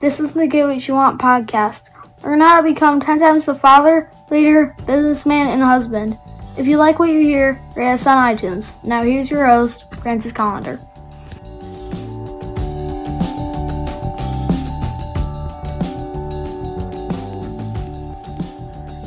This is the Get What You Want podcast. Learn how to become 10 times the father, leader, businessman, and husband. If you like what you hear, rate us on iTunes. Now here's your host, Francis Collender.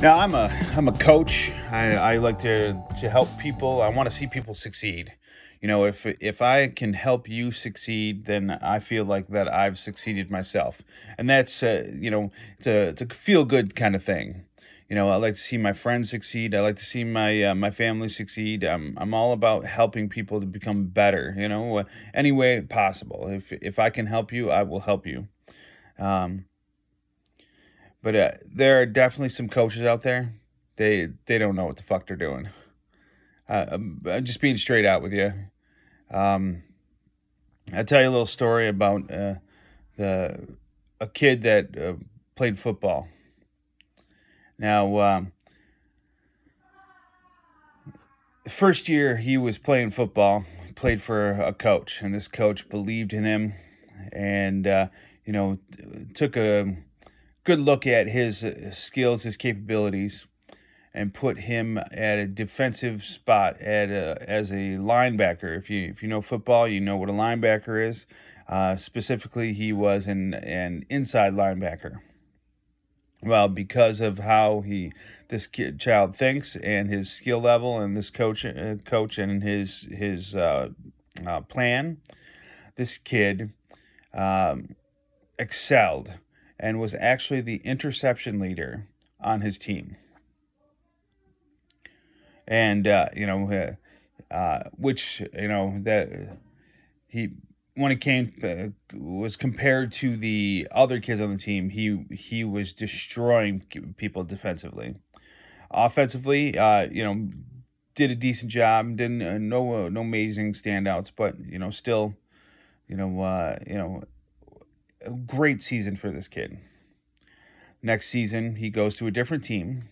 Now I'm a I'm a coach. I, I like to to help people. I want to see people succeed. You know, if if I can help you succeed, then I feel like that I've succeeded myself, and that's uh, you know it's a it's a feel good kind of thing. You know, I like to see my friends succeed. I like to see my uh, my family succeed. I'm I'm all about helping people to become better. You know, uh, any way possible. If if I can help you, I will help you. Um, but uh, there are definitely some coaches out there. They they don't know what the fuck they're doing. Uh, just being straight out with you. Um, I'll tell you a little story about uh, the a kid that uh, played football. Now, um, the first year he was playing football, played for a coach, and this coach believed in him, and uh, you know took a good look at his uh, skills, his capabilities, and put him at a defensive spot at a, as a linebacker. If you if you know football, you know what a linebacker is. Uh, specifically, he was an an inside linebacker. Well, because of how he this kid, child thinks and his skill level, and this coach uh, coach and his his uh, uh plan, this kid um, excelled and was actually the interception leader on his team. And uh, you know, uh, uh, which you know that he when it came uh, was compared to the other kids on the team, he he was destroying people defensively. Offensively, uh, you know, did a decent job. Didn't uh, no no amazing standouts, but you know, still, you know, you know, a great season for this kid. Next season, he goes to a different team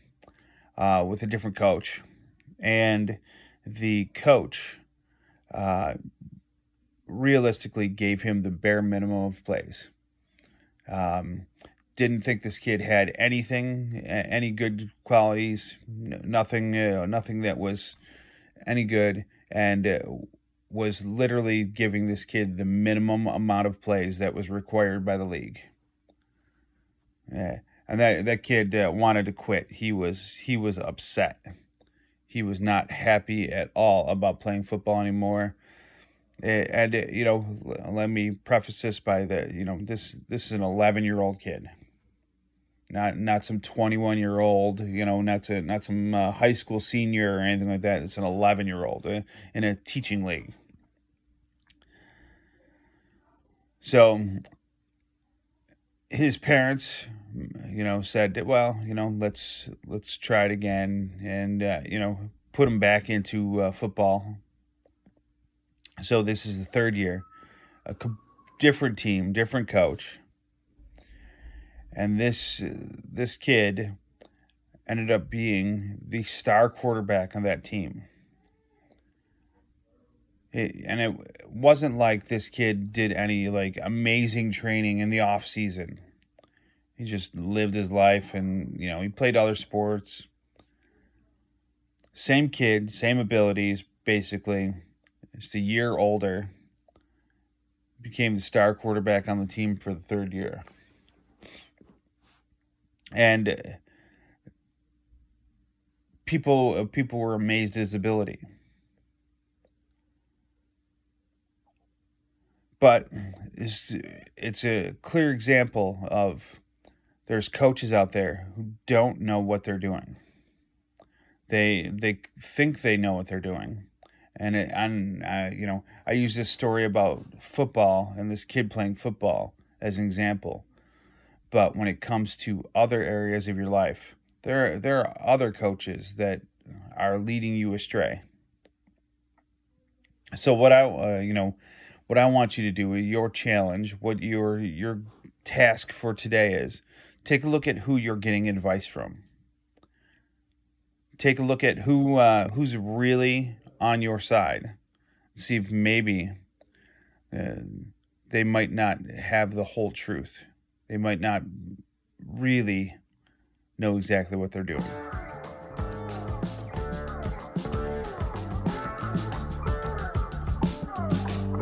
uh, with a different coach, and the coach uh, realistically gave him the bare minimum of plays. Um, didn't think this kid had anything, any good qualities, nothing, uh, nothing that was any good, and uh, was literally giving this kid the minimum amount of plays that was required by the league. Yeah. And that that kid uh, wanted to quit. He was he was upset. He was not happy at all about playing football anymore. And, and you know, let me preface this by the you know this this is an 11 year old kid, not not some 21 year old. You know, not a, not some uh, high school senior or anything like that. It's an 11 year old uh, in a teaching league. So his parents, you know, said, "Well, you know, let's let's try it again," and uh, you know, put him back into uh, football. So this is the third year, a co- different team, different coach, and this this kid ended up being the star quarterback on that team. It, and it wasn't like this kid did any like amazing training in the off season. He just lived his life and you know, he played other sports. Same kid, same abilities basically. Just a year older. Became the star quarterback on the team for the third year. And uh, people uh, people were amazed at his ability but it's, it's a clear example of there's coaches out there who don't know what they're doing. They they think they know what they're doing, and it, and uh, you know I use this story about football and this kid playing football as an example, but when it comes to other areas of your life, there there are other coaches that are leading you astray. So what I uh, you know what I want you to do, your challenge, what your your task for today is, take a look at who you're getting advice from. Take a look at who uh, who's really on your side. See if maybe uh, they might not have the whole truth. they might not really know exactly what they're doing.